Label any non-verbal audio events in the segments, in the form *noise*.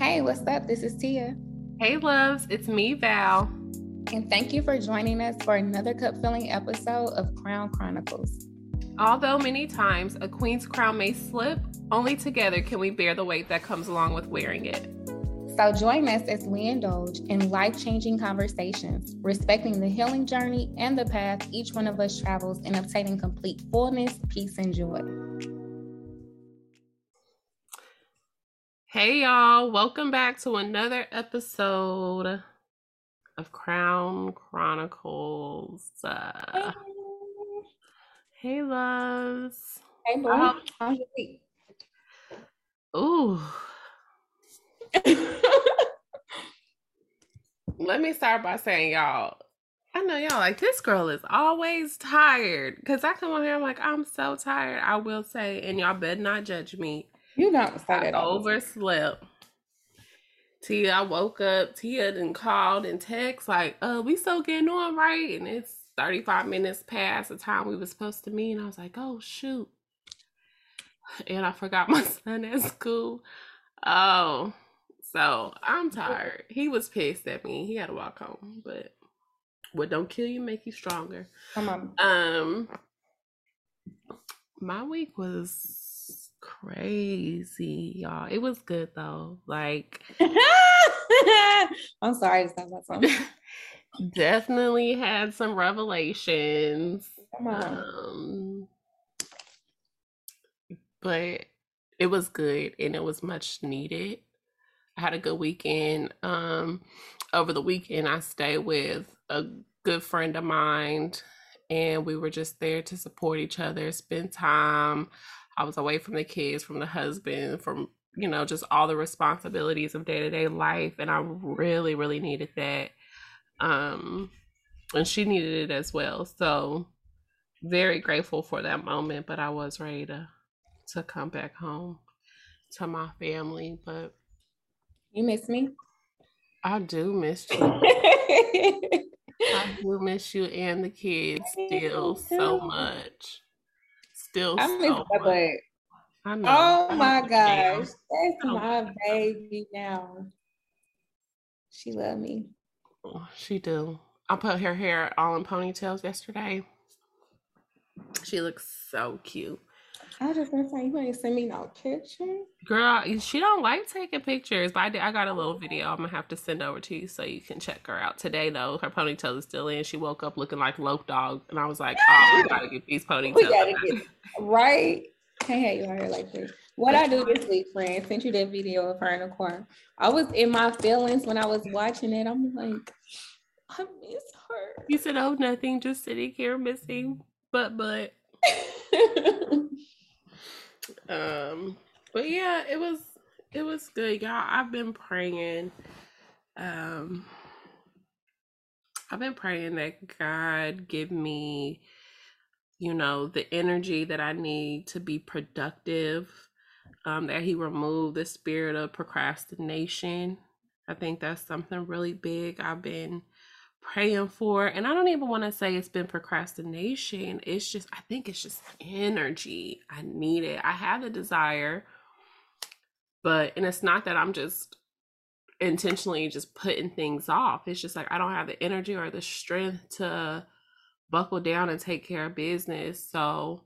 Hey, what's up? This is Tia. Hey, loves, it's me, Val. And thank you for joining us for another cup filling episode of Crown Chronicles. Although many times a queen's crown may slip, only together can we bear the weight that comes along with wearing it. So join us as we indulge in life changing conversations, respecting the healing journey and the path each one of us travels in obtaining complete fullness, peace, and joy. Hey, y'all, welcome back to another episode of Crown Chronicles. Uh, hey, loves. Hey, boy. How's your week? Ooh. *laughs* Let me start by saying, y'all, I know y'all like this girl is always tired. Cause I come on here, I'm like, I'm so tired. I will say, and y'all better not judge me. You don't say I that. all the overslept. Tia, I woke up. Tia then called and text like, "Uh, we still getting on right?" And it's thirty five minutes past the time we were supposed to meet. And I was like, "Oh shoot!" And I forgot my *laughs* son at school. Oh, so I'm tired. He was pissed at me. He had to walk home, but what don't kill you make you stronger. Come on. Um, my week was crazy, y'all. It was good though. Like, *laughs* I'm sorry to talk about *laughs* something. definitely had some revelations. Come on. Um, but it was good and it was much needed. I had a good weekend. Um, over the weekend, I stayed with a good friend of mine, and we were just there to support each other, spend time. I was away from the kids, from the husband, from you know, just all the responsibilities of day to day life, and I really, really needed that. Um, and she needed it as well. So, very grateful for that moment. But I was ready to to come back home to my family. But You miss me? I do miss you. *laughs* I do miss you and the kids still so much. Still I miss so my much. butt. I know. Oh my gosh. That's Oh. my baby now. She love me. She do. I put her hair all in ponytails yesterday. She looks so cute. I just to say, you ain't send me no picture. Girl, she don't like taking pictures, but I did, I got a little video I'm gonna have to send over to you so you can check her out today. Though her ponytail is still in. She woke up looking like Lope Dog, and I was like, "Oh, we gotta get these ponytails." We gotta get right. Can't have your hair like this. What I do this week, friend, sent you that video of her in the car. I was in my feelings when I was watching it. I'm like, I miss her. You said, "Oh, nothing, just sitting here missing." But but *laughs* um, but yeah, it was it was good, y'all. I've been praying. Um, I've been praying that God give me, you know, the energy that I need to be productive. Um, that He remove the spirit of procrastination. I think that's something really big. I've been praying for and i don't even want to say it's been procrastination it's just i think it's just energy. I need it. I have the desire but and it's not that i'm just intentionally just putting things off. It's just like i don't have the energy or the strength to buckle down and take care of business. So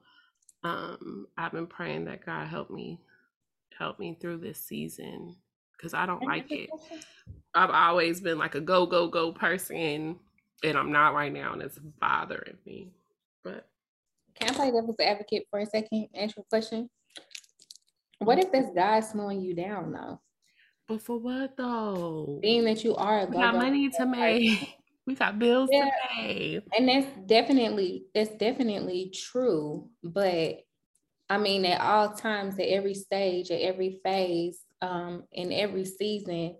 um i've been praying that god help me help me through this season because i don't like it I've always been like a go go go person, and I'm not right now, and it's bothering me. But Can I play devil's advocate for a second? You a question. What mm-hmm. if this God slowing you down though? but for what though? Being that you are a We got money to person, make. *laughs* We got bills Yeah. to pay. and that's definitely that's definitely true but i mean at all times at every stage at every phase um in every season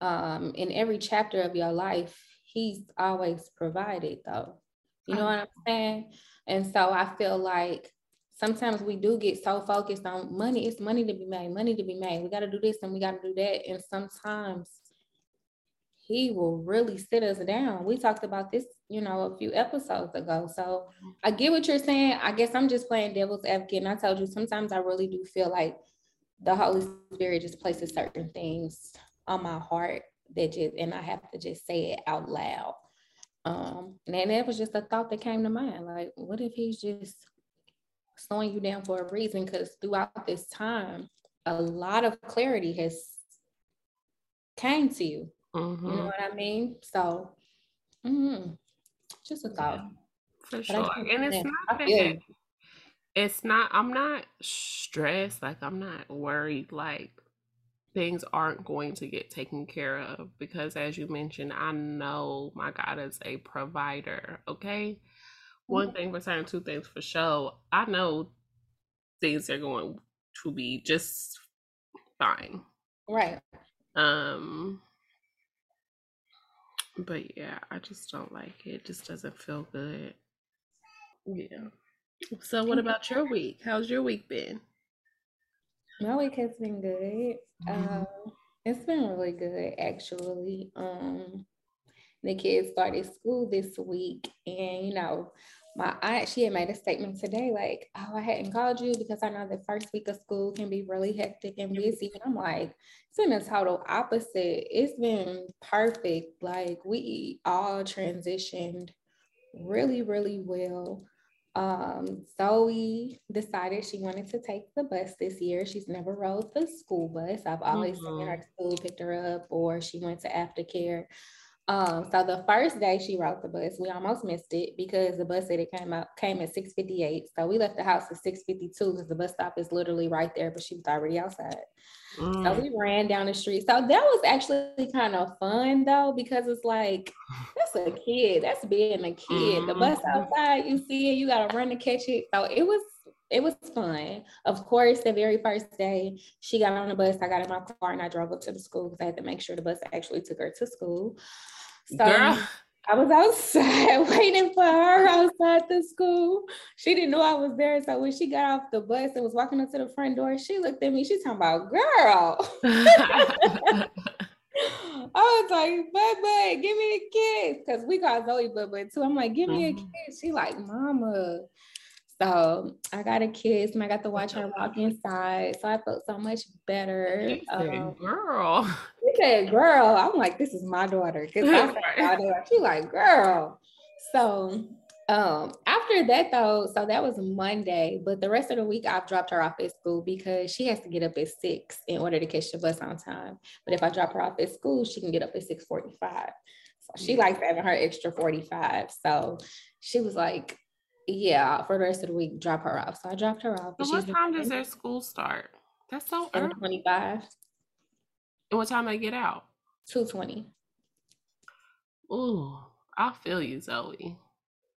um in every chapter of your life he's always provided though you know what i'm saying and so i feel like sometimes we do get so focused on money it's money to be made money to be made we got to do this and we got to do that and sometimes he will really sit us down. We talked about this, you know, a few episodes ago. So I get what you're saying. I guess I'm just playing devil's advocate. And I told you sometimes I really do feel like the Holy Spirit just places certain things on my heart that just, and I have to just say it out loud. Um, and that was just a thought that came to mind. Like, what if he's just slowing you down for a reason? Because throughout this time, a lot of clarity has came to you. Mm-hmm. You know mm-hmm. what I mean? So, mm-hmm. just a thought. Yeah, for sure. And it's not that, it's not, I'm not stressed. Like, I'm not worried. Like, things aren't going to get taken care of because as you mentioned i know my god is a provider okay one mm-hmm. thing for certain two things for sure i know things are going to be just fine right um but yeah i just don't like it. it just doesn't feel good yeah so what about your week how's your week been my week has been good. Mm-hmm. Um, it's been really good actually. Um, the kids started school this week, and you know, my aunt she had made a statement today like, "Oh, I hadn't called you because I know the first week of school can be really hectic and busy." And I'm like, it's been a total opposite. It's been perfect. Like we all transitioned really, really well. Um, Zoe decided she wanted to take the bus this year. She's never rode the school bus. I've always mm-hmm. seen her school picked her up or she went to aftercare. Um, so the first day she rode the bus, we almost missed it because the bus said it came out came at 6:58. So we left the house at 6:52 because the bus stop is literally right there, but she was already outside. Mm. So we ran down the street. So that was actually kind of fun though, because it's like that's a kid, that's being a kid. Mm. The bus mm-hmm. outside, you see it, you gotta run to catch it. So it was it was fun. Of course, the very first day she got on the bus, I got in my car and I drove up to the school because I had to make sure the bus actually took her to school. So Girl. I was outside *laughs* waiting for her outside the school. She didn't know I was there. So when she got off the bus and was walking up to the front door, she looked at me. She's talking about, girl. *laughs* *laughs* I was like, Bud Bud, give me a kiss. Cause we got Zoe Bud Bud too. I'm like, give me mm-hmm. a kiss. She like, mama. So I got a kiss and I got to watch her walk inside. So I felt so much better. Um, girl. She said, girl. I'm like, this is my daughter. Cause I *laughs* She like, girl. So um after that though, so that was Monday, but the rest of the week I've dropped her off at school because she has to get up at six in order to catch the bus on time. But if I drop her off at school, she can get up at 645. So she likes having her extra 45. So she was like, yeah, for the rest of the week, drop her off. So I dropped her off. So what time does their school start? That's so early. 25. And what time they get out? 220. Ooh, I feel you, Zoe.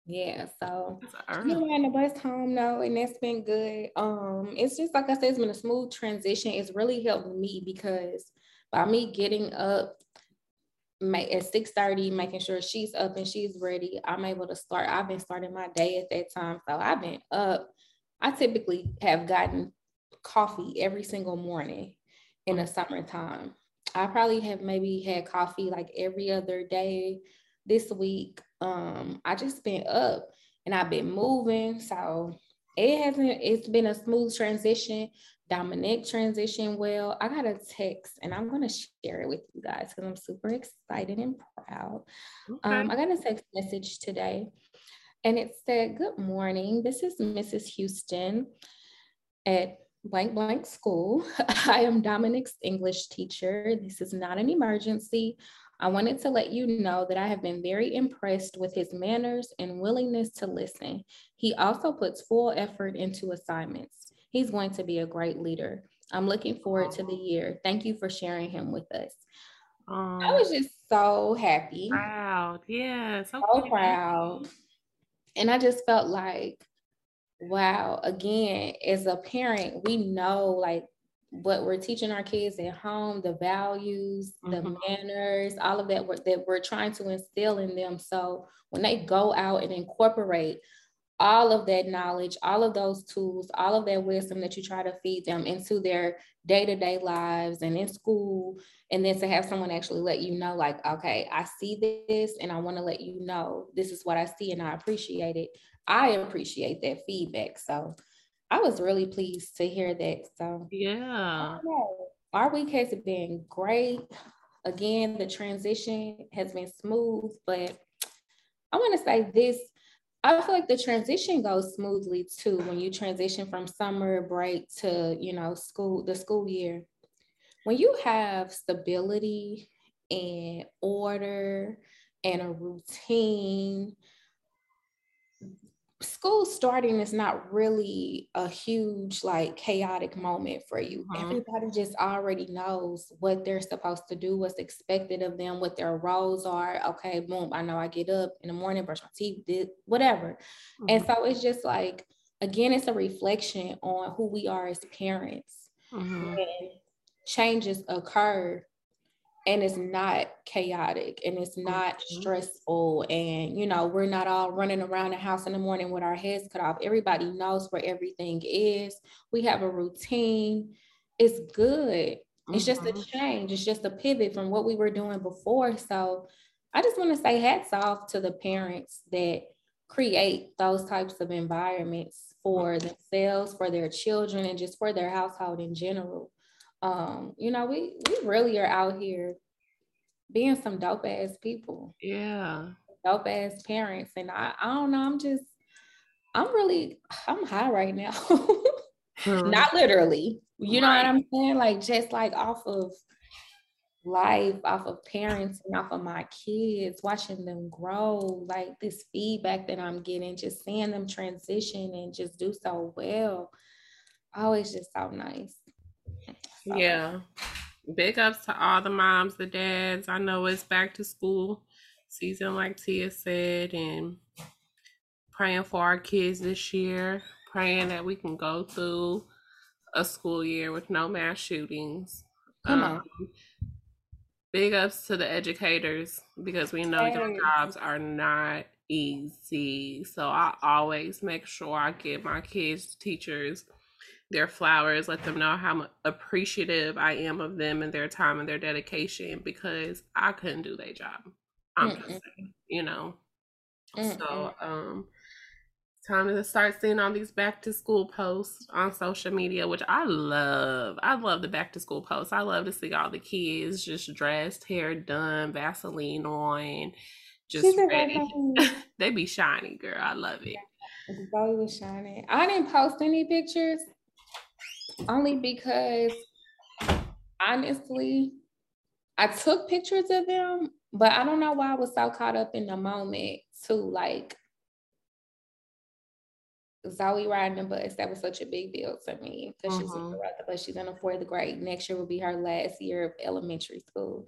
Yeah, so we ran the bus home though, and that's been good. Um, it's just like I said, it's been a smooth transition. It's really helped me because by me getting up at 6 30 making sure she's up and she's ready. I'm able to start i've been starting my day at that time so i've been up. I typically have gotten coffee every single morning in the summertime. I probably have maybe had coffee like every other day this week. Um i just been up and i've been moving so it hasn't it's been a smooth transition Dominic transitioned well. I got a text and I'm going to share it with you guys because I'm super excited and proud. Okay. Um, I got a text message today and it said, Good morning. This is Mrs. Houston at blank blank school. *laughs* I am Dominic's English teacher. This is not an emergency. I wanted to let you know that I have been very impressed with his manners and willingness to listen. He also puts full effort into assignments. He's going to be a great leader. I'm looking forward to the year. Thank you for sharing him with us. Um, I was just so happy. Proud. Yeah. So, so proud. And I just felt like, wow, again, as a parent, we know like what we're teaching our kids at home, the values, mm-hmm. the manners, all of that we're, that we're trying to instill in them. So when they go out and incorporate all of that knowledge, all of those tools, all of that wisdom that you try to feed them into their day to day lives and in school. And then to have someone actually let you know, like, okay, I see this and I want to let you know this is what I see and I appreciate it. I appreciate that feedback. So I was really pleased to hear that. So yeah, our week has been great. Again, the transition has been smooth, but I want to say this. I feel like the transition goes smoothly too when you transition from summer break to, you know, school, the school year. When you have stability and order and a routine school starting is not really a huge like chaotic moment for you mm-hmm. everybody just already knows what they're supposed to do what's expected of them what their roles are okay boom i know i get up in the morning brush my teeth did whatever mm-hmm. and so it's just like again it's a reflection on who we are as parents mm-hmm. and changes occur and it's not chaotic and it's not mm-hmm. stressful and you know we're not all running around the house in the morning with our heads cut off. Everybody knows where everything is. We have a routine. It's good. It's just a mm-hmm. change. It's just a pivot from what we were doing before. So i just want to say hats off to the parents that create those types of environments for mm-hmm. themselves for their children and just for their household in general um, you know, we we really are out here being some dope ass people. Yeah. Dope ass parents. And I, I don't know, I'm just I'm really I'm high right now. *laughs* hmm. Not literally. You right. know what I'm saying? Like just like off of life, off of parents and off of my kids, watching them grow, like this feedback that I'm getting, just seeing them transition and just do so well. Always just so nice. So. Yeah. Big ups to all the moms, the dads. I know it's back to school season, like Tia said, and praying for our kids this year, praying that we can go through a school year with no mass shootings. Come um, on. Big ups to the educators because we know hey. your jobs are not easy. So I always make sure I give my kids teachers their flowers, let them know how appreciative I am of them and their time and their dedication because I couldn't do their job. I'm Mm-mm. just saying, you know. Mm-mm. So um time to start seeing all these back to school posts on social media, which I love. I love the back to school posts. I love to see all the kids just dressed, hair done, Vaseline on, just She's ready. *laughs* they be shiny, girl. I love it. Zoe was shining. I didn't post any pictures only because honestly, I took pictures of them, but I don't know why I was so caught up in the moment to like Zoe riding the bus. That was such a big deal to me because she's ride the bus. She's in the fourth grade. Next year will be her last year of elementary school.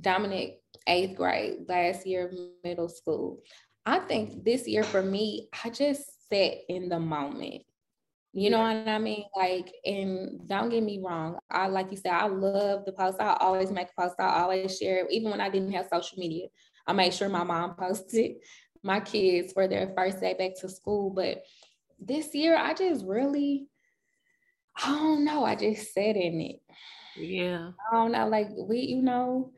Dominic, eighth grade, last year of middle school. I think this year for me, I just sat in the moment. You know what I mean? Like, and don't get me wrong. I like you said, I love the post. I always make a post. I always share it, even when I didn't have social media. I made sure my mom *laughs* posted my kids for their first day back to school. But this year, I just really, I don't know. I just sat in it. Yeah. I don't know. Like we, you know,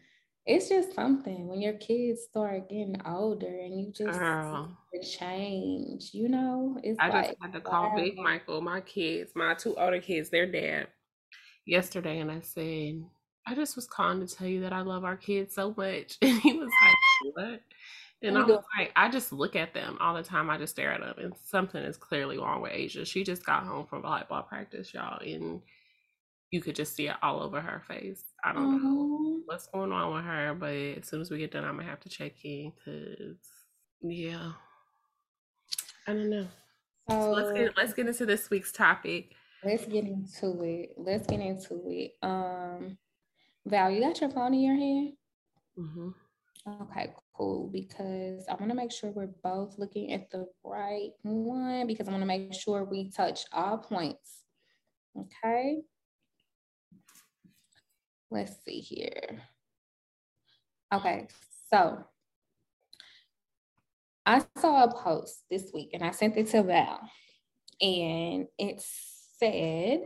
it's just something when your kids start getting older and you just Girl. change, you know. It's I like, just had to call wow. Big Michael, my kids, my two older kids, their dad, yesterday, and I said, I just was calling to tell you that I love our kids so much. *laughs* And he was like, What? And I was like, I just look at them all the time. I just stare at them, and something is clearly wrong with Asia. She just got home from volleyball practice, y'all, and you could just see it all over her face. I don't know what's going on with her, but as soon as we get done, I'm gonna have to check in because yeah, I don't know. So, so let's get let's get into this week's topic. Let's get into it. Let's get into it. Um, Val, you got your phone in your hand? Mm-hmm. Okay, cool. Because I want to make sure we're both looking at the right one because I want to make sure we touch all points. Okay. Let's see here. Okay, so I saw a post this week and I sent it to Val, and it said,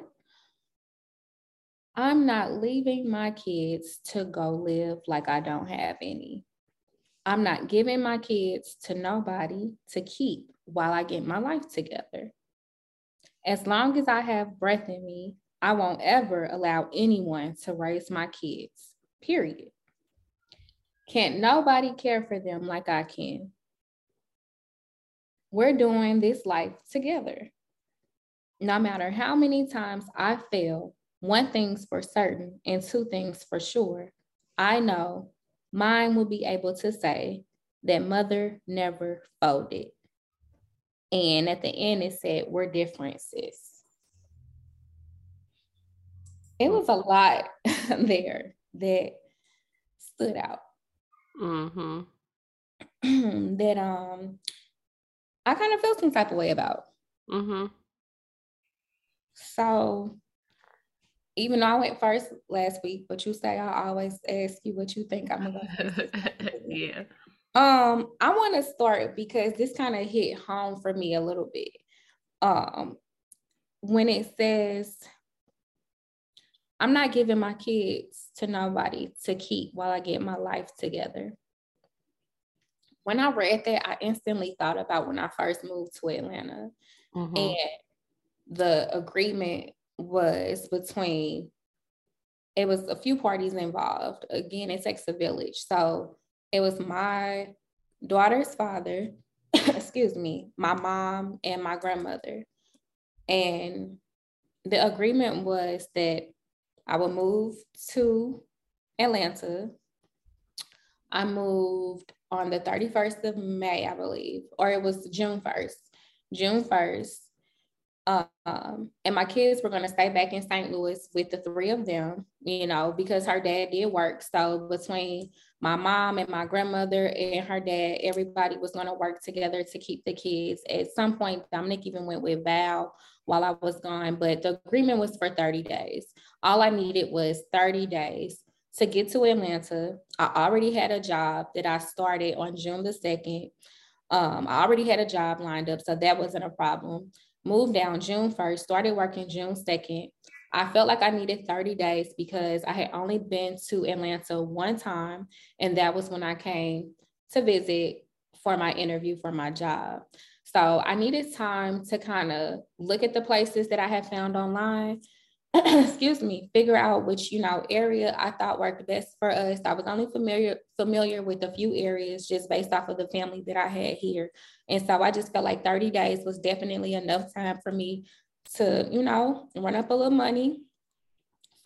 I'm not leaving my kids to go live like I don't have any. I'm not giving my kids to nobody to keep while I get my life together. As long as I have breath in me, I won't ever allow anyone to raise my kids, period. Can't nobody care for them like I can. We're doing this life together. No matter how many times I fail, one thing's for certain and two things for sure. I know mine will be able to say that mother never folded. And at the end, it said, We're different, sis. It was a lot *laughs* there that stood out. Mm-hmm. *clears throat* that um I kind of felt some type of way about. Mm-hmm. So even though I went first last week, but you say I always ask you what you think I'm gonna *laughs* Yeah. Um, I want to start because this kind of hit home for me a little bit. Um, when it says I'm not giving my kids to nobody to keep while I get my life together. When I read that, I instantly thought about when I first moved to Atlanta. Mm-hmm. And the agreement was between, it was a few parties involved. Again, it takes a village. So it was my daughter's father, *coughs* excuse me, my mom, and my grandmother. And the agreement was that I would move to Atlanta. I moved on the 31st of May, I believe, or it was June 1st. June 1st. Um, and my kids were going to stay back in St. Louis with the three of them, you know, because her dad did work. So between my mom and my grandmother and her dad, everybody was going to work together to keep the kids. At some point, Dominic even went with Val while I was gone, but the agreement was for 30 days. All I needed was 30 days to get to Atlanta. I already had a job that I started on June the 2nd. Um, I already had a job lined up, so that wasn't a problem. Moved down June 1st, started working June 2nd. I felt like I needed 30 days because I had only been to Atlanta one time, and that was when I came to visit for my interview for my job. So I needed time to kind of look at the places that I had found online. *clears throat* excuse me, figure out which you know area I thought worked best for us. I was only familiar familiar with a few areas just based off of the family that I had here, and so I just felt like 30 days was definitely enough time for me to you know run up a little money,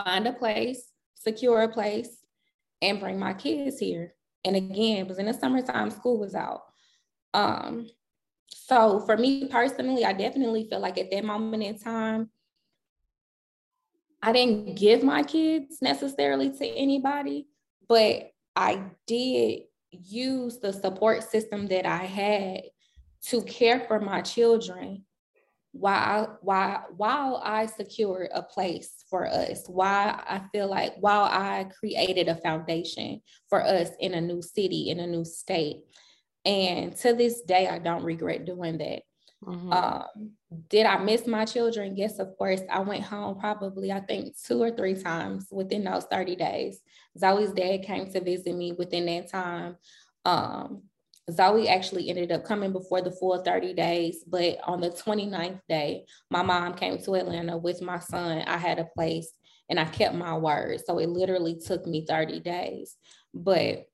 find a place, secure a place, and bring my kids here. And again, it was in the summertime, school was out. Um, so for me personally, I definitely feel like at that moment in time, I didn't give my kids necessarily to anybody, but I did use the support system that I had to care for my children while while while I secured a place for us, while I feel like while I created a foundation for us in a new city, in a new state. And to this day, I don't regret doing that. Mm-hmm. Um, did I miss my children? Yes, of course. I went home probably, I think, two or three times within those 30 days. Zoe's dad came to visit me within that time. Um, Zoe actually ended up coming before the full 30 days, but on the 29th day, my mom came to Atlanta with my son. I had a place and I kept my word. So it literally took me 30 days. But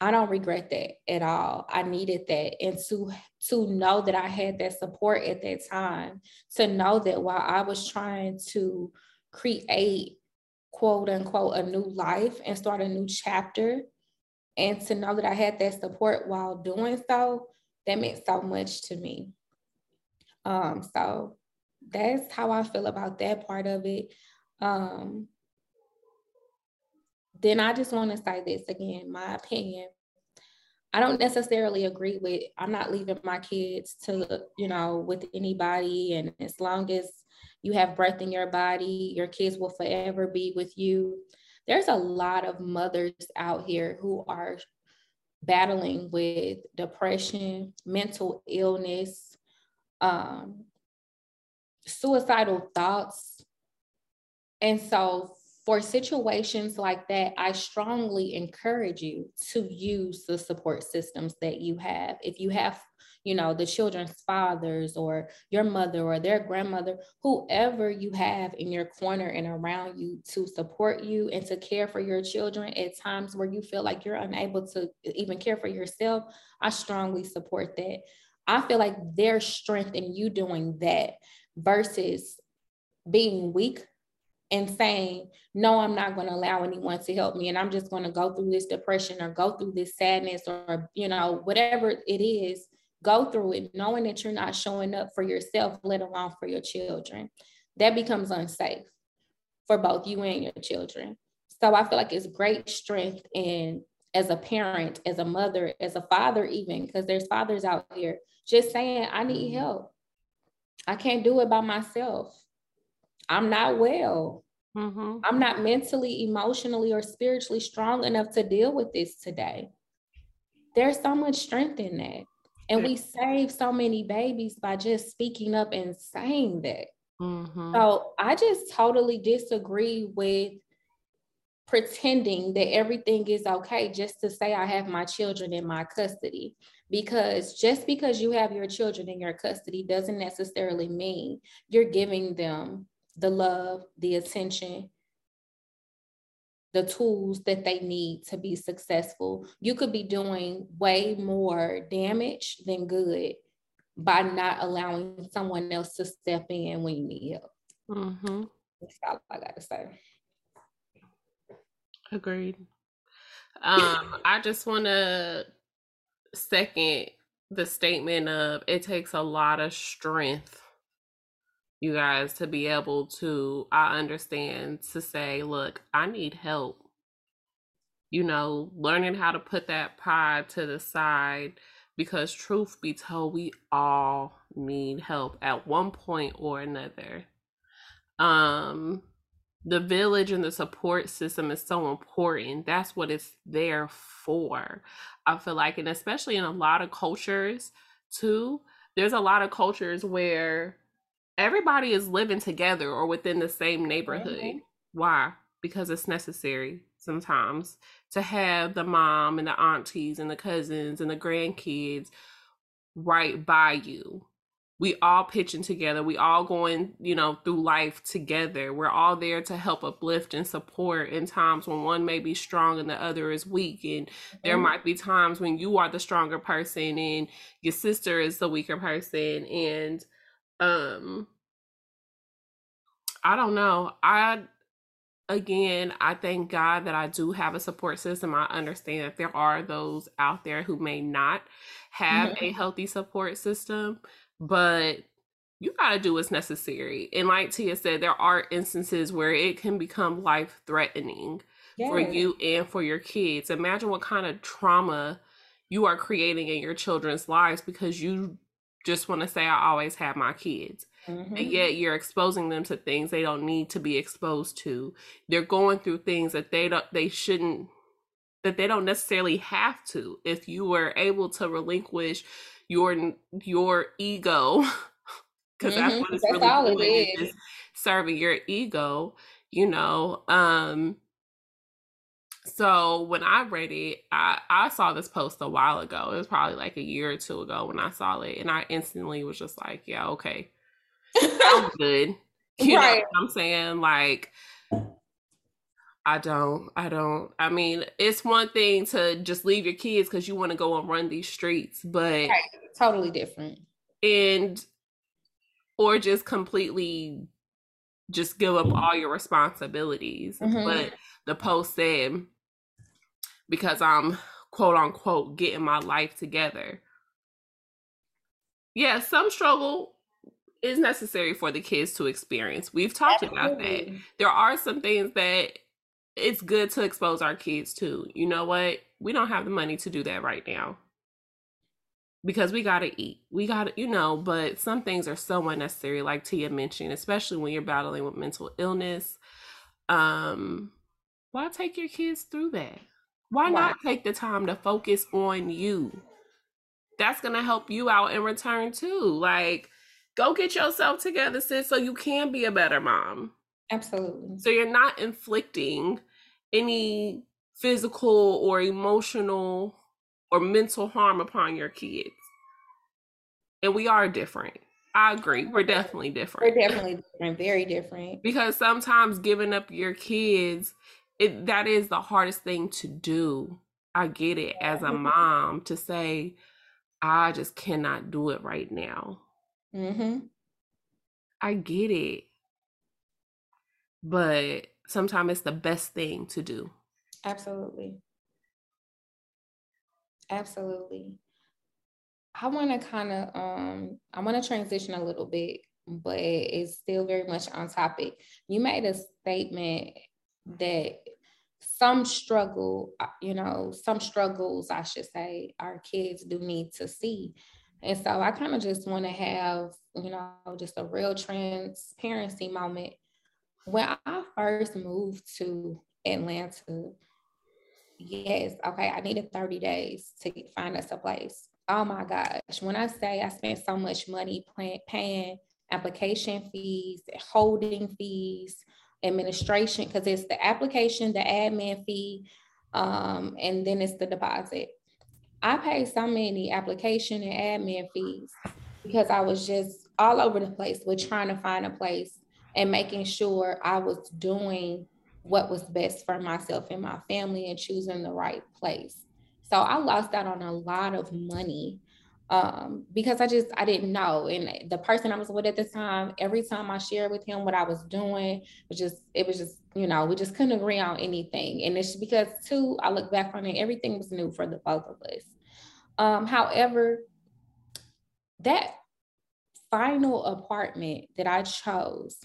I don't regret that at all. I needed that. And to to know that I had that support at that time, to know that while I was trying to create quote unquote a new life and start a new chapter, and to know that I had that support while doing so, that meant so much to me. Um, so that's how I feel about that part of it. Um, then I just want to say this again, my opinion. I don't necessarily agree with I'm not leaving my kids to, you know, with anybody. And as long as you have breath in your body, your kids will forever be with you. There's a lot of mothers out here who are battling with depression, mental illness, um, suicidal thoughts. And so for situations like that, I strongly encourage you to use the support systems that you have. If you have, you know, the children's fathers or your mother or their grandmother, whoever you have in your corner and around you to support you and to care for your children at times where you feel like you're unable to even care for yourself, I strongly support that. I feel like there's strength in you doing that versus being weak and saying, no, I'm not going to allow anyone to help me. And I'm just going to go through this depression or go through this sadness or, you know, whatever it is go through it knowing that you're not showing up for yourself, let alone for your children. That becomes unsafe for both you and your children. So I feel like it's great strength in as a parent, as a mother, as a father, even because there's fathers out here just saying, I need help. I can't do it by myself. I'm not well. Mm-hmm. I'm not mentally, emotionally, or spiritually strong enough to deal with this today. There's so much strength in that. And we save so many babies by just speaking up and saying that. Mm-hmm. So I just totally disagree with pretending that everything is okay just to say I have my children in my custody. Because just because you have your children in your custody doesn't necessarily mean you're giving them the love, the attention, the tools that they need to be successful. You could be doing way more damage than good by not allowing someone else to step in when you need help. Mm-hmm. That's all I got to say. Agreed. Um, I just want to second the statement of it takes a lot of strength you guys to be able to i understand to say look i need help. You know learning how to put that pride to the side because truth be told we all need help at one point or another. Um the village and the support system is so important that's what it's there for i feel like and especially in a lot of cultures too there's a lot of cultures where everybody is living together or within the same neighborhood. Mm-hmm. Why? Because it's necessary sometimes to have the mom and the aunties and the cousins and the grandkids right by you. We all pitching together. We all going, you know, through life together. We're all there to help uplift and support in times when one may be strong and the other is weak. And there mm-hmm. might be times when you are the stronger person and your sister is the weaker person. And um i don't know i again i thank god that i do have a support system i understand that there are those out there who may not have mm-hmm. a healthy support system but you got to do what's necessary and like tia said there are instances where it can become life threatening yes. for you and for your kids imagine what kind of trauma you are creating in your children's lives because you just want to say I always have my kids. Mm-hmm. And yet you're exposing them to things they don't need to be exposed to. They're going through things that they don't they shouldn't that they don't necessarily have to. If you were able to relinquish your your ego *laughs* because mm-hmm. that's what it's that's really doing, it is. serving your ego, you know. Um so when I read it, I, I saw this post a while ago. It was probably like a year or two ago when I saw it, and I instantly was just like, "Yeah, okay, I'm *laughs* good." You right. know what I'm saying? Like, I don't, I don't. I mean, it's one thing to just leave your kids because you want to go and run these streets, but right. totally different. And or just completely just give up all your responsibilities. Mm-hmm. But the post said because I'm quote unquote getting my life together. Yeah, some struggle is necessary for the kids to experience. We've talked about that. There are some things that it's good to expose our kids to. You know what? We don't have the money to do that right now because we got to eat. We got to, you know, but some things are so unnecessary, like Tia mentioned, especially when you're battling with mental illness. Um, why take your kids through that? Why not take the time to focus on you? That's going to help you out in return too. Like, go get yourself together, sis, so you can be a better mom. Absolutely. So you're not inflicting any physical or emotional or mental harm upon your kids. And we are different. I agree. We're definitely different. We're definitely different, very different. Because sometimes giving up your kids, it that is the hardest thing to do. I get it as a mom to say, I just cannot do it right now. Mm-hmm. I get it. But sometimes it's the best thing to do. Absolutely. Absolutely. I want to kind of um I want to transition a little bit, but it's still very much on topic. You made a statement that some struggle, uh, you know, some struggles, I should say, our kids do need to see. And so I kind of just want to have, you know, just a real transparency moment. When I first moved to Atlanta, yes, okay, I needed 30 days to find us a place. Oh my gosh, when I say I spent so much money pay- paying application fees, holding fees, administration, because it's the application, the admin fee, um, and then it's the deposit. I paid so many application and admin fees because I was just all over the place with trying to find a place and making sure I was doing what was best for myself and my family and choosing the right place. So I lost out on a lot of money um, because I just I didn't know. And the person I was with at the time, every time I shared with him what I was doing, was just it was just you know we just couldn't agree on anything. And it's because too, I look back on it, everything was new for the both of us. Um, however, that final apartment that I chose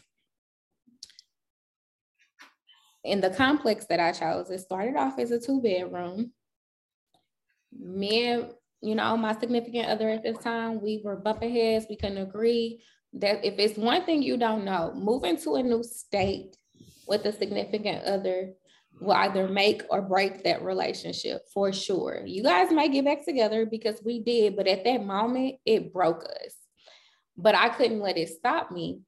in the complex that I chose, it started off as a two bedroom. Me and, you know, my significant other at this time, we were bumping heads. We couldn't agree that if it's one thing you don't know, moving to a new state with a significant other will either make or break that relationship for sure. You guys might get back together because we did, but at that moment, it broke us. But I couldn't let it stop me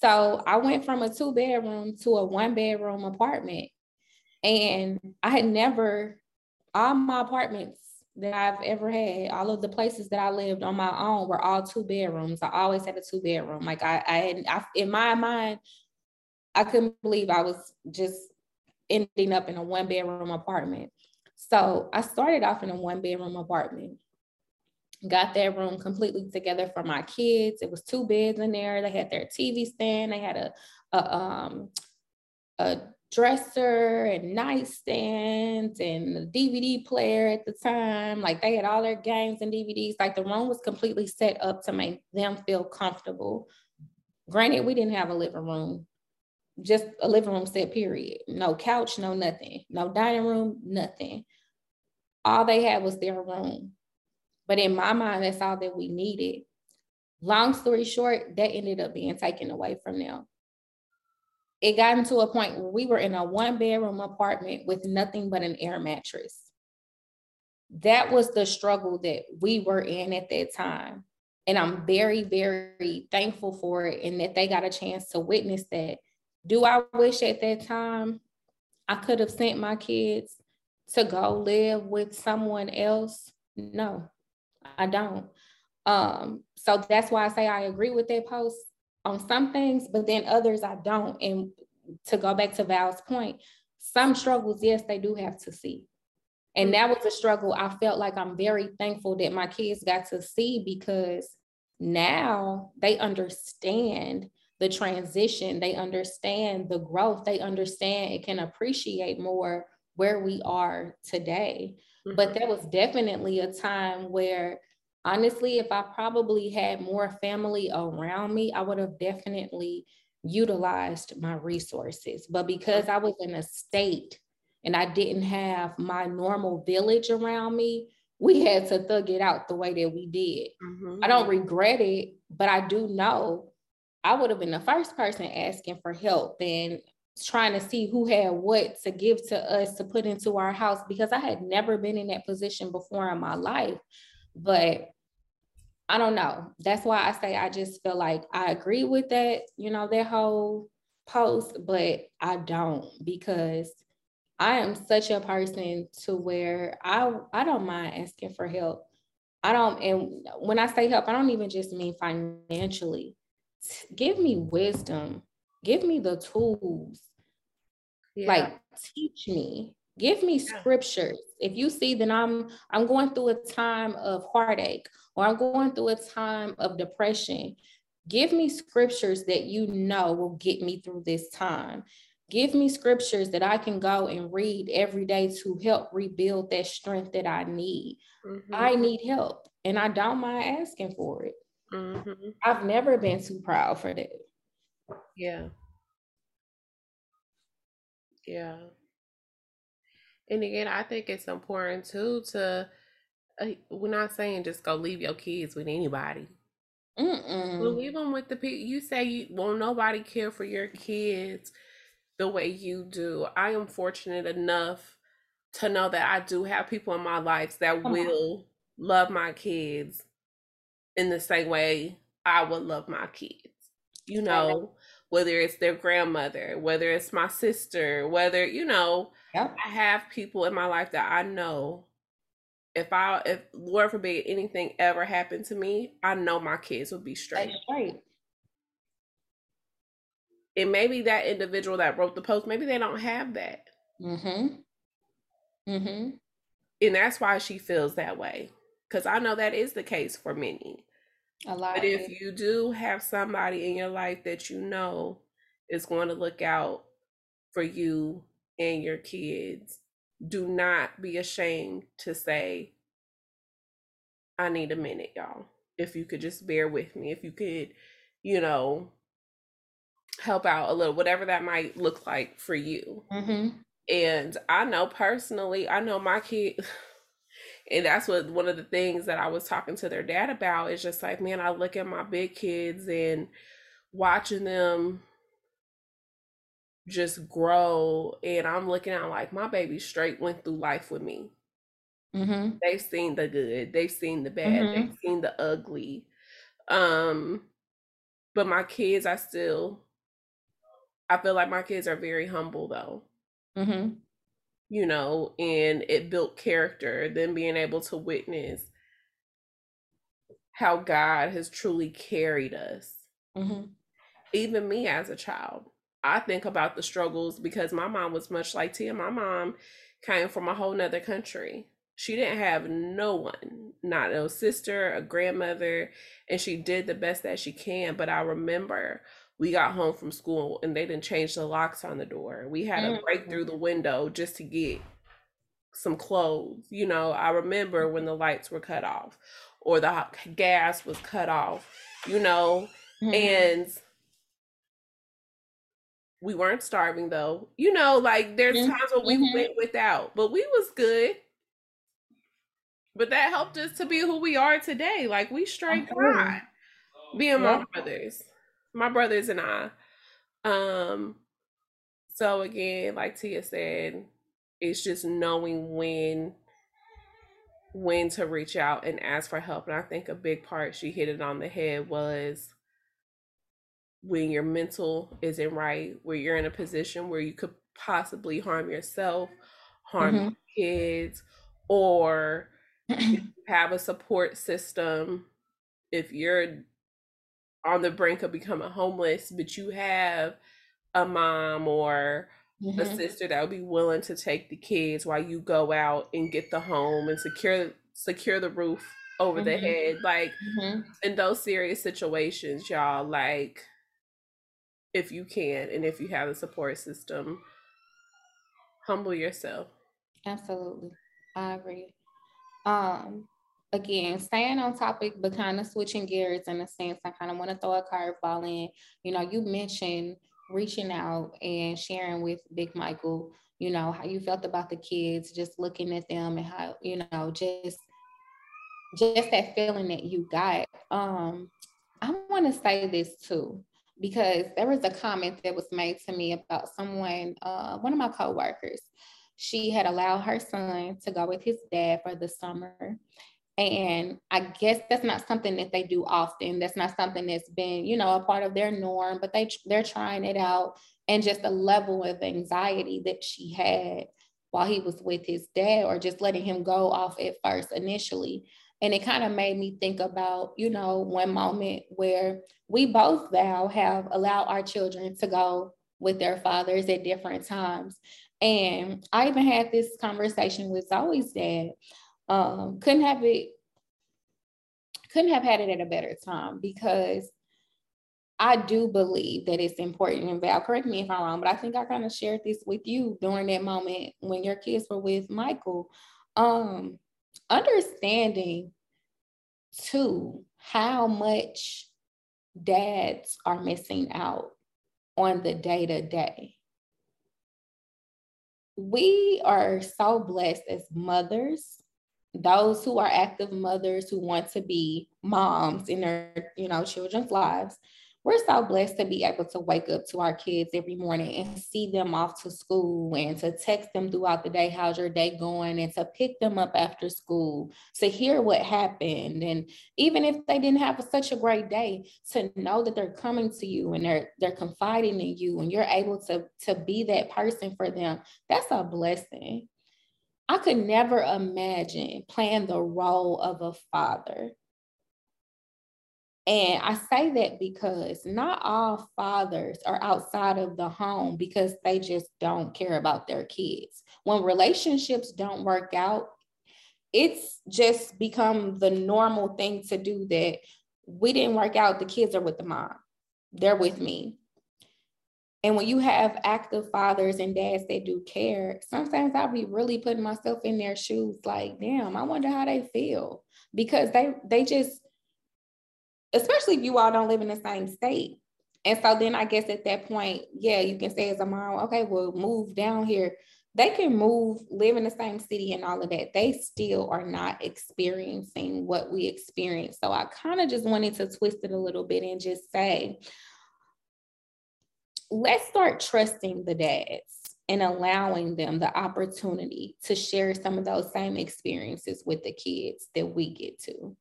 so I went from a two bedroom to a one bedroom apartment. And I had never, all my apartments that I've ever had, all of the places that I lived on my own were all two bedrooms. I always had a two bedroom. Like I, I had, I, in my mind, I couldn't believe I was just ending up in a one bedroom apartment. So I started off in a one bedroom apartment got that room completely together for my kids. It was two beds in there. They had their TV stand. They had a, a um a dresser and nightstands and DVD player at the time. Like they had all their games and DVDs. Like the room was completely set up to make them feel comfortable. Granted, we didn't have a living room, just a living room set, period. No couch, no nothing. No dining room, nothing. All they had was their room. But in my mind, that's all that we needed. Long story short, that ended up being taken away from them. It got into a point where we were in a one bedroom apartment with nothing but an air mattress. That was the struggle that we were in at that time. And I'm very, very thankful for it and that they got a chance to witness that. Do I wish at that time I could have sent my kids to go live with someone else? No. I don't. Um, so that's why I say I agree with that post on some things, but then others I don't. And to go back to Val's point, some struggles, yes, they do have to see. And that was a struggle I felt like I'm very thankful that my kids got to see because now they understand the transition, they understand the growth, they understand and can appreciate more where we are today. Mm-hmm. But there was definitely a time where, honestly, if I probably had more family around me, I would have definitely utilized my resources. But because I was in a state and I didn't have my normal village around me, we had to thug it out the way that we did. Mm-hmm. I don't regret it, but I do know I would have been the first person asking for help and trying to see who had what to give to us to put into our house because I had never been in that position before in my life. But I don't know. That's why I say I just feel like I agree with that, you know, that whole post, but I don't because I am such a person to where I I don't mind asking for help. I don't, and when I say help, I don't even just mean financially. Give me wisdom, give me the tools. Yeah. Like teach me, give me scriptures. If you see that I'm I'm going through a time of heartache or I'm going through a time of depression, give me scriptures that you know will get me through this time. Give me scriptures that I can go and read every day to help rebuild that strength that I need. Mm-hmm. I need help and I don't mind asking for it. Mm-hmm. I've never been too proud for that. Yeah. Yeah. And again, I think it's important too to, uh, we're not saying just go leave your kids with anybody. Mm-mm. leave them with the people. You say you won't nobody care for your kids the way you do. I am fortunate enough to know that I do have people in my life that Come will on. love my kids in the same way I would love my kids. You know, whether it's their grandmother, whether it's my sister, whether, you know, yep. I have people in my life that I know if I if Lord forbid anything ever happened to me, I know my kids would be straight. That's right and maybe that individual that wrote the post, maybe they don't have that. Mm-hmm. Mm-hmm. And that's why she feels that way. Because I know that is the case for many. A lot. But if you do have somebody in your life that you know is going to look out for you and your kids, do not be ashamed to say, I need a minute, y'all. If you could just bear with me, if you could, you know, help out a little, whatever that might look like for you. Mm-hmm. And I know personally, I know my kid, *laughs* and that's what one of the things that I was talking to their dad about is just like, man, I look at my big kids and watching them just grow, and I'm looking at like my baby straight went through life with me. Mm-hmm. They've seen the good, they've seen the bad, mm-hmm. they've seen the ugly. Um, but my kids, I still I feel like my kids are very humble though. Mm-hmm. You know, and it built character, then being able to witness how God has truly carried us. Mm-hmm. Even me as a child, I think about the struggles because my mom was much like Tia. My mom came from a whole nother country. She didn't have no one, not no sister, a grandmother, and she did the best that she can. But I remember we got home from school and they didn't change the locks on the door. We had to break through the window just to get some clothes. You know, I remember when the lights were cut off or the gas was cut off, you know, mm-hmm. and we weren't starving though. You know, like there's mm-hmm. times when we mm-hmm. went without, but we was good. But that helped us to be who we are today. Like we straight God. Being my brothers my brothers and I. Um, so again, like Tia said, it's just knowing when when to reach out and ask for help. And I think a big part she hit it on the head was when your mental isn't right, where you're in a position where you could possibly harm yourself, harm mm-hmm. kids, or have a support system. If you're on the brink of becoming homeless, but you have a mom or mm-hmm. a sister that would be willing to take the kids while you go out and get the home and secure secure the roof over mm-hmm. the head. Like mm-hmm. in those serious situations, y'all, like if you can and if you have a support system, humble yourself. Absolutely. I agree. Um again, staying on topic, but kind of switching gears in a sense, I kind of want to throw a curveball in. You know, you mentioned reaching out and sharing with Big Michael, you know, how you felt about the kids, just looking at them and how, you know, just just that feeling that you got. Um, I want to say this too, because there was a comment that was made to me about someone, uh, one of my coworkers. She had allowed her son to go with his dad for the summer and I guess that's not something that they do often. That's not something that's been, you know, a part of their norm, but they they're trying it out. And just the level of anxiety that she had while he was with his dad, or just letting him go off at first initially, And it kind of made me think about, you know, one moment where we both Val have allowed our children to go with their fathers at different times. And I even had this conversation with Zoe's dad. Um, couldn't have it, couldn't have had it at a better time because I do believe that it's important. And Val, correct me if I'm wrong, but I think I kind of shared this with you during that moment when your kids were with Michael. Um, understanding too how much dads are missing out on the day to day. We are so blessed as mothers, those who are active mothers who want to be moms in their, you know, children's lives we're so blessed to be able to wake up to our kids every morning and see them off to school and to text them throughout the day, how's your day going? And to pick them up after school, to hear what happened. And even if they didn't have such a great day, to know that they're coming to you and they're they're confiding in you and you're able to, to be that person for them, that's a blessing. I could never imagine playing the role of a father and I say that because not all fathers are outside of the home because they just don't care about their kids. When relationships don't work out, it's just become the normal thing to do that we didn't work out, the kids are with the mom, they're with me. And when you have active fathers and dads that do care, sometimes I'll be really putting myself in their shoes like, damn, I wonder how they feel because they they just especially if you all don't live in the same state. And so then I guess at that point, yeah, you can say as a mom, okay, well, move down here. They can move, live in the same city and all of that. They still are not experiencing what we experience. So I kind of just wanted to twist it a little bit and just say, let's start trusting the dads and allowing them the opportunity to share some of those same experiences with the kids that we get to.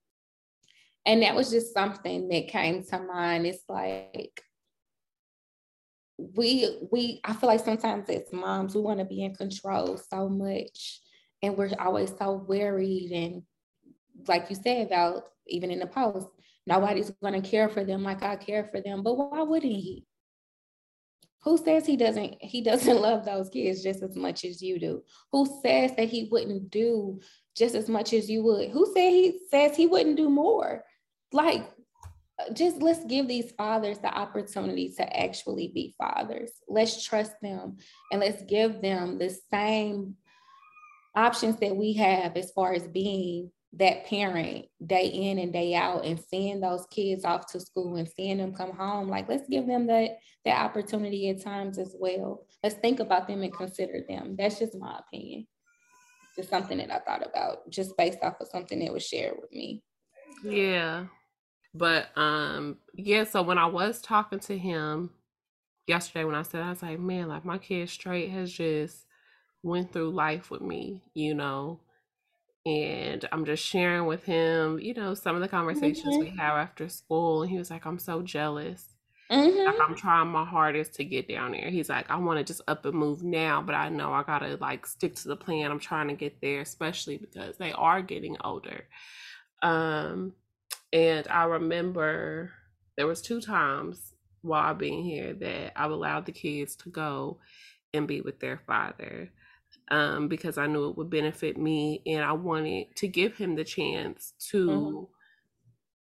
And that was just something that came to mind. It's like we we i feel like sometimes as moms we want to be in control so much and we're always so worried and like you said about even in the post nobody's going to care for them like i care for them but why wouldn't he who says he doesn't he doesn't *laughs* love those kids just as much as you do? Who says that he wouldn't do just as much as you would? Who said he says he wouldn't do more? Like just let's give these fathers the opportunity to actually be fathers. Let's trust them and let's give them the same options that we have as far as being that parent day in and day out and seeing those kids off to school and seeing them come home like let's give them that that opportunity at times as well. Let's think about them and consider them. That's just my opinion. Just something that i thought about just based off of something that was shared with me. Yeah. But um, yeah, so when I was talking to him yesterday when I said I was like, man, like my kid straight has just went through life with me, you know. And I'm just sharing with him, you know, some of the conversations mm-hmm. we have after school. And he was like, I'm so jealous. Mm-hmm. Like I'm trying my hardest to get down there. He's like, I want to just up and move now, but I know I gotta like stick to the plan. I'm trying to get there, especially because they are getting older. Um, and I remember there was two times while being here that I've allowed the kids to go and be with their father um, because I knew it would benefit me and I wanted to give him the chance to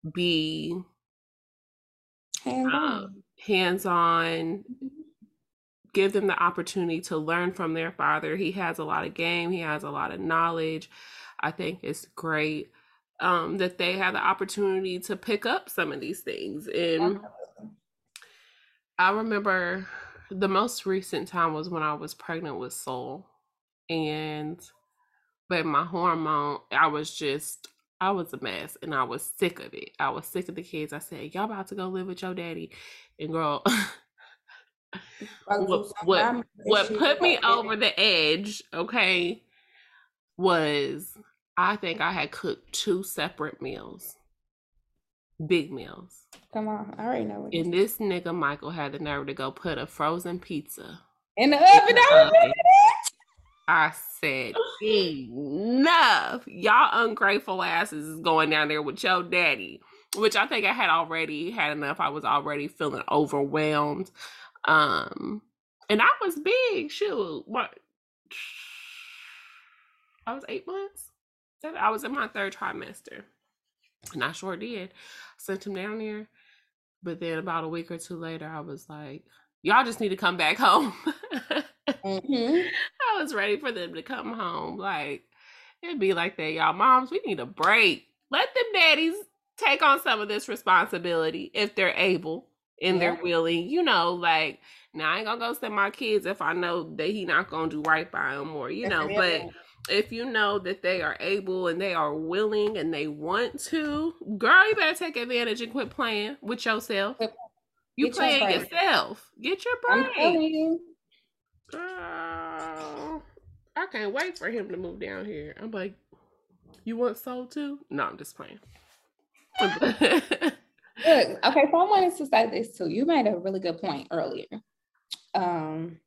mm-hmm. be hands on. Um, hands on, mm-hmm. give them the opportunity to learn from their father. He has a lot of game, he has a lot of knowledge. I think it's great um, that they have the opportunity to pick up some of these things. And I remember the most recent time was when I was pregnant with Soul. And but my hormone, I was just I was a mess and I was sick of it. I was sick of the kids. I said, Y'all about to go live with your daddy. And girl *laughs* what what, what put me *laughs* over the edge, okay, was I think I had cooked two separate meals, big meals. Come on, I already know. and this nigga Michael had the nerve to go put a frozen pizza in the oven. I, I said enough. Y'all ungrateful asses is going down there with your daddy, which I think I had already had enough. I was already feeling overwhelmed. Um, and I was big. Shoot, what? I was eight months. I was in my third trimester, and I sure did. Sent him down there, but then about a week or two later, I was like, "Y'all just need to come back *laughs* home." Mm-hmm. *laughs* I was ready for them to come home. Like it'd be like that, y'all. Moms, we need a break. Let them daddies take on some of this responsibility if they're able and yeah. they're willing. You know, like now I ain't gonna go send my kids if I know that he not gonna do right by them or you know, but if you know that they are able and they are willing and they want to, girl, you better take advantage and quit playing with yourself. You Get playing your yourself. Get your break. Girl, I can't wait for him to move down here. I'm like, you want soul too? No, I'm just playing. Look, okay, so I wanted to say this too. You made a really good point earlier. Um,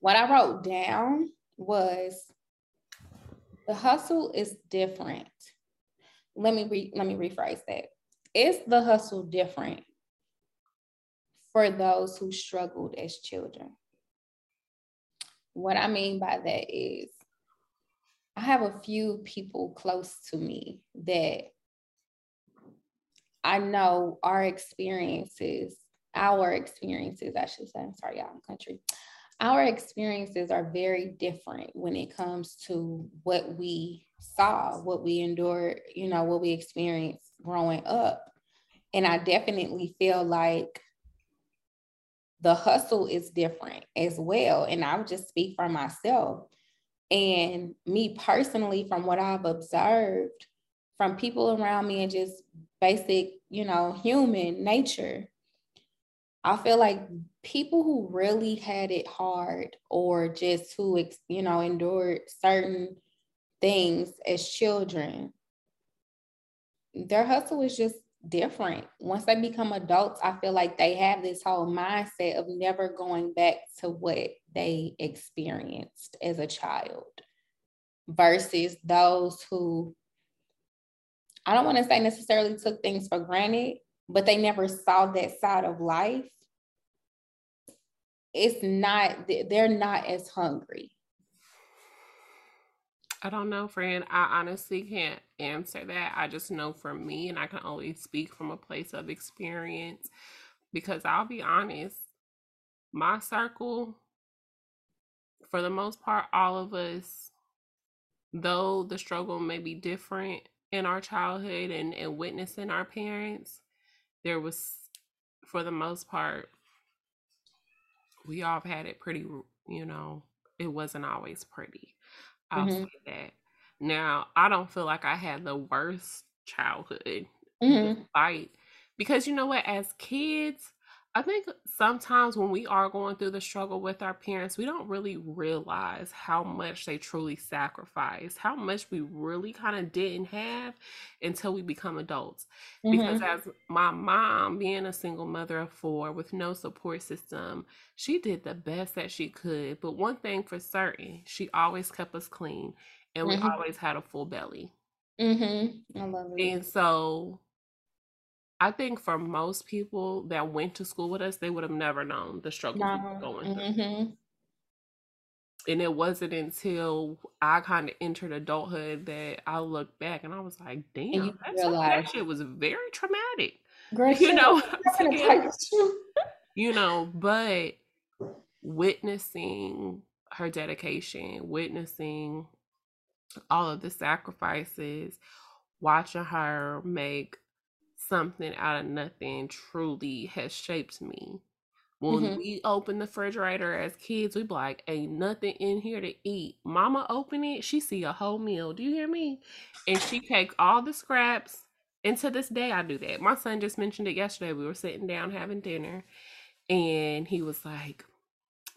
what I wrote down was the hustle is different. Let me re- let me rephrase that. Is the hustle different for those who struggled as children? What I mean by that is I have a few people close to me that I know our experiences, our experiences, I should say, I'm sorry, y'all, I'm country. Our experiences are very different when it comes to what we saw, what we endured, you know, what we experienced growing up. And I definitely feel like the hustle is different as well. And I would just speak for myself. And me personally, from what I've observed from people around me and just basic, you know, human nature, I feel like people who really had it hard or just who, you know, endured certain things as children, their hustle is just different. Once they become adults, I feel like they have this whole mindset of never going back to what they experienced as a child versus those who I don't want to say necessarily took things for granted, but they never saw that side of life. It's not, they're not as hungry. I don't know, friend. I honestly can't answer that. I just know for me, and I can only speak from a place of experience because I'll be honest, my circle, for the most part, all of us, though the struggle may be different in our childhood and, and witnessing our parents, there was, for the most part, we all had it pretty, you know, it wasn't always pretty. I'll mm-hmm. say that. Now, I don't feel like I had the worst childhood mm-hmm. despite because you know what, as kids, I think sometimes when we are going through the struggle with our parents, we don't really realize how much they truly sacrifice, how much we really kind of didn't have until we become adults. Mm-hmm. Because as my mom, being a single mother of four with no support system, she did the best that she could. But one thing for certain, she always kept us clean and we mm-hmm. always had a full belly. Mm-hmm. I love it. And so I think for most people that went to school with us, they would have never known the struggle no. we were going through. Mm-hmm. And it wasn't until I kind of entered adulthood that I looked back and I was like, damn, that shit was very traumatic. Great *laughs* you know, *laughs* you know, but witnessing her dedication, witnessing all of the sacrifices, watching her make something out of nothing truly has shaped me. When mm-hmm. we open the refrigerator as kids, we be like, ain't nothing in here to eat. Mama open it, she see a whole meal. Do you hear me? And she takes all the scraps. And to this day, I do that. My son just mentioned it yesterday. We were sitting down having dinner, and he was like,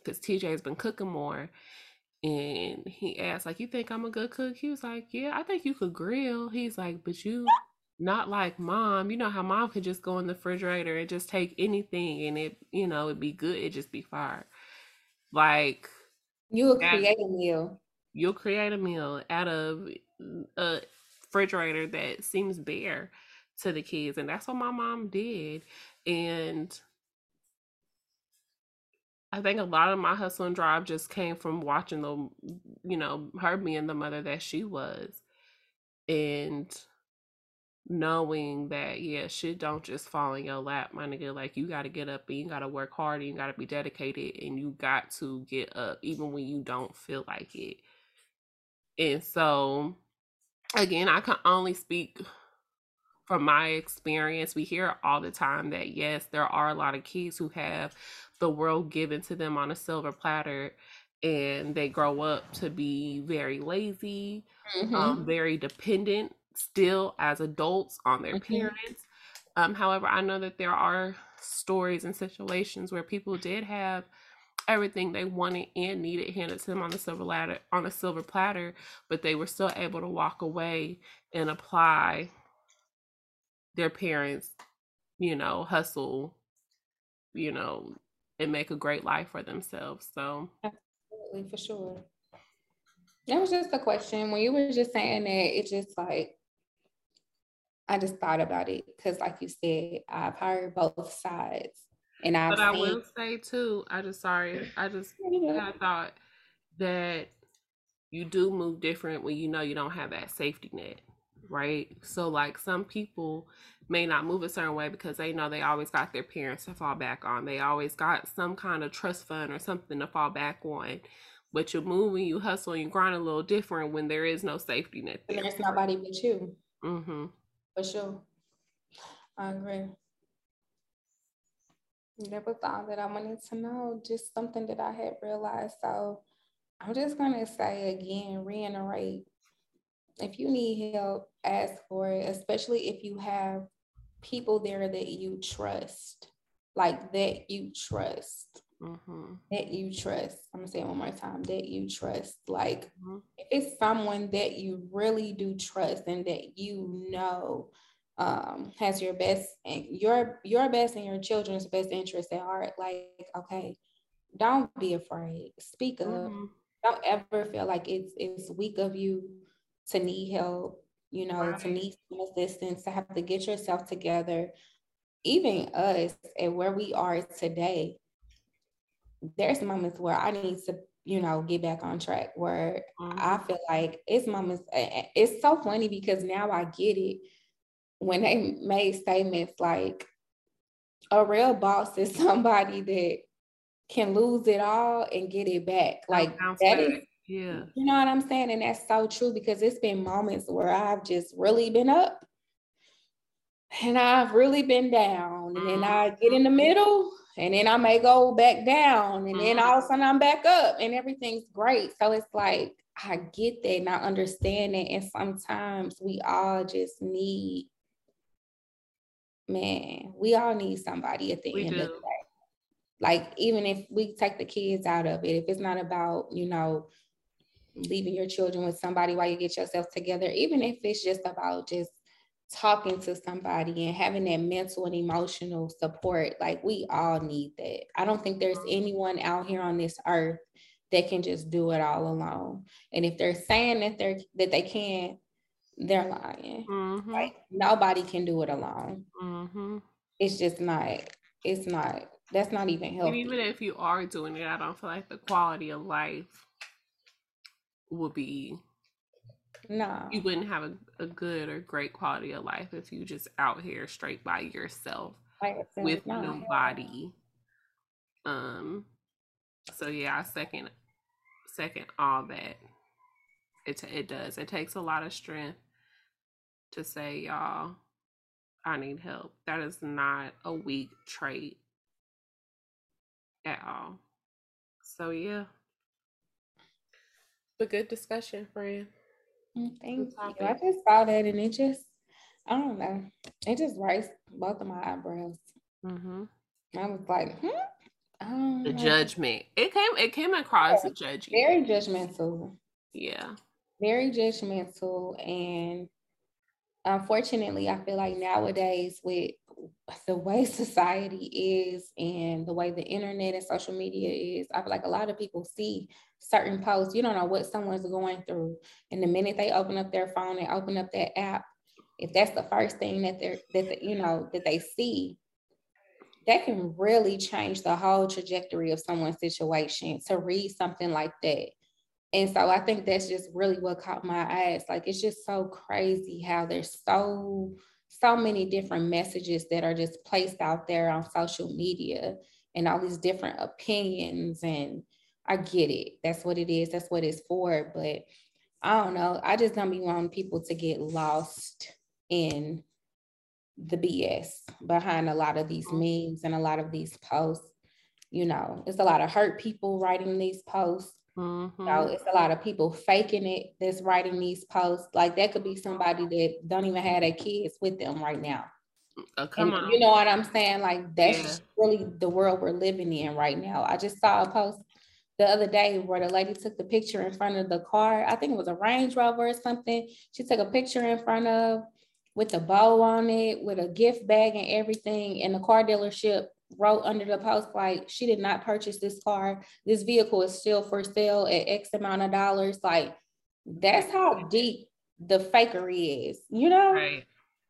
because TJ has been cooking more. And he asked, like, you think I'm a good cook? He was like, yeah, I think you could grill. He's like, but you not like mom. You know how mom could just go in the refrigerator and just take anything and it, you know, it'd be good. It'd just be fire. Like you'll create a meal. You'll create a meal out of a refrigerator that seems bare to the kids. And that's what my mom did. And I think a lot of my hustle and drive just came from watching the, you know, her being the mother that she was. And knowing that, yeah, shit don't just fall in your lap, my nigga. Like, you got to get up and you got to work hard and you got to be dedicated and you got to get up even when you don't feel like it. And so, again, I can only speak from my experience. We hear all the time that, yes, there are a lot of kids who have the world given to them on a silver platter and they grow up to be very lazy, mm-hmm. um, very dependent still as adults on their mm-hmm. parents. Um, however, I know that there are stories and situations where people did have everything they wanted and needed handed to them on the silver ladder on a silver platter, but they were still able to walk away and apply their parents, you know, hustle, you know, and make a great life for themselves. So absolutely for sure. That was just a question. When you were just saying that, it just like I just thought about it because, like you said, I've heard both sides, and I. But I will say too. I just sorry. I just *laughs* I thought that you do move different when you know you don't have that safety net, right? So like some people may not move a certain way because they know they always got their parents to fall back on. They always got some kind of trust fund or something to fall back on. But you move and you hustle and you grind a little different when there is no safety net. There. There's nobody but you. Mm-hmm. For sure. I agree. Never thought that I wanted to know. Just something that I had realized. So I'm just gonna say again, reiterate. If you need help, ask for it, especially if you have people there that you trust, like that you trust. Mm-hmm. That you trust. I'm gonna say it one more time. That you trust. Like mm-hmm. if it's someone that you really do trust and that you know um, has your best and your your best and your children's best interest at heart. Like, okay, don't be afraid. Speak up. Mm-hmm. Don't ever feel like it's it's weak of you to need help you know, right. to need some assistance, to have to get yourself together. Even us and where we are today, there's moments where I need to, you know, get back on track where mm-hmm. I feel like it's moments, it's so funny because now I get it when they made statements like a real boss is *laughs* somebody that can lose it all and get it back. Like that is yeah. You know what I'm saying? And that's so true because it's been moments where I've just really been up and I've really been down. And then I get in the mm-hmm. middle and then I may go back down and then all of a mm-hmm. sudden I'm back up and everything's great. So it's like, I get that and I understand that. And sometimes we all just need, man, we all need somebody at the we end do. of the day. Like, even if we take the kids out of it, if it's not about, you know, leaving your children with somebody while you get yourself together, even if it's just about just talking to somebody and having that mental and emotional support. Like we all need that. I don't think there's anyone out here on this earth that can just do it all alone. And if they're saying that they're that they can, they're lying. Mm-hmm. Like nobody can do it alone. Mm-hmm. It's just not. It's not. That's not even healthy. And even if you are doing it, I don't feel like the quality of life will be no you wouldn't have a, a good or great quality of life if you just out here straight by yourself with no. nobody. Um so yeah i second second all that. It it does. It takes a lot of strength to say y'all i need help. That is not a weak trait at all. So yeah. A good discussion, friend. Mm, thank you. I just saw that and it just, I don't know, it just raised both of my eyebrows. Mm-hmm. I was like, hmm. The judgment. It came. It came across yeah, judging. Very judgmental. Yeah. Very judgmental, and unfortunately, I feel like nowadays with the way society is and the way the internet and social media is, I feel like a lot of people see certain posts. You don't know what someone's going through. And the minute they open up their phone and open up that app, if that's the first thing that they're that you know that they see, that can really change the whole trajectory of someone's situation to read something like that. And so I think that's just really what caught my eyes. Like it's just so crazy how there's so so many different messages that are just placed out there on social media and all these different opinions and I get it. That's what it is. That's what it's for. But I don't know. I just don't be wanting people to get lost in the BS behind a lot of these mm-hmm. memes and a lot of these posts. You know, it's a lot of hurt people writing these posts. Mm-hmm. So it's a lot of people faking it that's writing these posts. Like that could be somebody that don't even have their kids with them right now. Oh, come and on. You know what I'm saying? Like that's yeah. really the world we're living in right now. I just saw a post the other day where the lady took the picture in front of the car. I think it was a Range Rover or something. She took a picture in front of with a bow on it, with a gift bag and everything. And the car dealership wrote under the post like she did not purchase this car. This vehicle is still for sale at X amount of dollars. Like that's how deep the fakery is, you know? Right.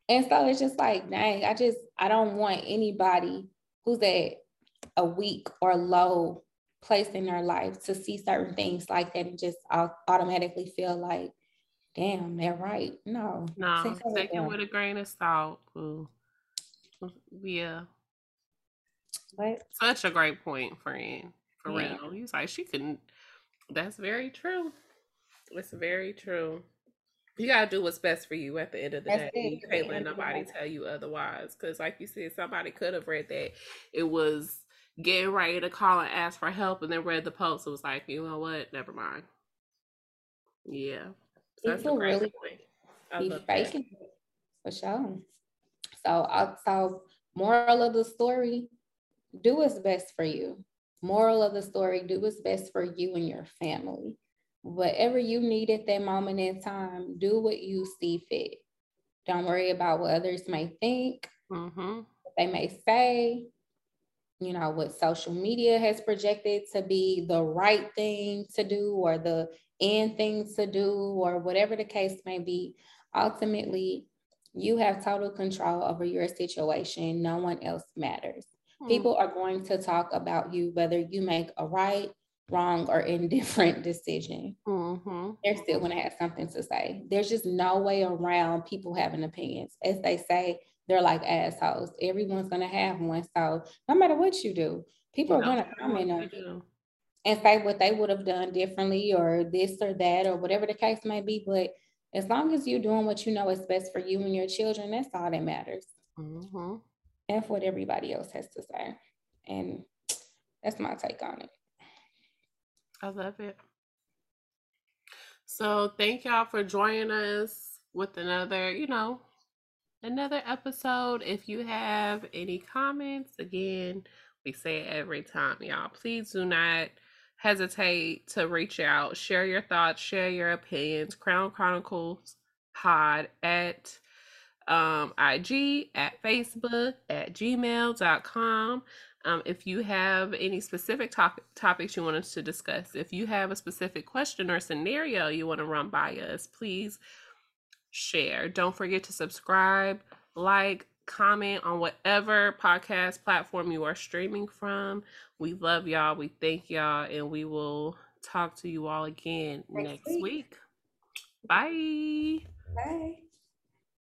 And so it's just like, dang, I just I don't want anybody who's at a weak or low place in their life to see certain things like that and just automatically feel like damn, they're right. No. No, take it with a grain of salt. Ooh. Yeah. What? Such a great point, friend. For yeah. real. He's like, she couldn't. That's very true. It's very true. You gotta do what's best for you at the end of the That's day. It. You can't let nobody tell you otherwise. Cause like you said, somebody could have read that it was getting ready to call and ask for help and then read the post. It was like, you know what? Never mind. Yeah. People really be faking for sure. So, so moral of the story: do what's best for you. Moral of the story: do what's best for you and your family. Whatever you need at that moment in time, do what you see fit. Don't worry about what others may think, mm-hmm. what they may say, you know, what social media has projected to be the right thing to do or the end thing to do or whatever the case may be. Ultimately, you have total control over your situation. No one else matters. Hmm. People are going to talk about you whether you make a right, wrong, or *laughs* indifferent decision. Mm-hmm. They're still going to have something to say. There's just no way around people having opinions. As they say, they're like assholes. Everyone's gonna have one. So no matter what you do, people you are gonna comment on you and say what they would have done differently or this or that or whatever the case may be. But as long as you're doing what you know is best for you and your children, that's all that matters. Mm-hmm. And for what everybody else has to say. And that's my take on it. I love it. So thank y'all for joining us with another, you know, another episode. If you have any comments, again, we say it every time, y'all. Please do not hesitate to reach out, share your thoughts, share your opinions. Crown Chronicles Pod at um, IG, at Facebook, at gmail.com. Um, if you have any specific top- topics you want us to discuss, if you have a specific question or scenario you want to run by us, please share. Don't forget to subscribe, like, comment on whatever podcast platform you are streaming from. We love y'all. We thank y'all. And we will talk to you all again next, next week. week. Bye. Bye.